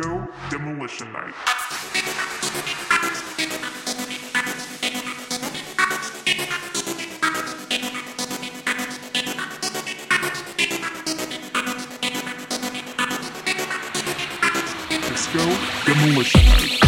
Demolition Night. Disco Demolition Night.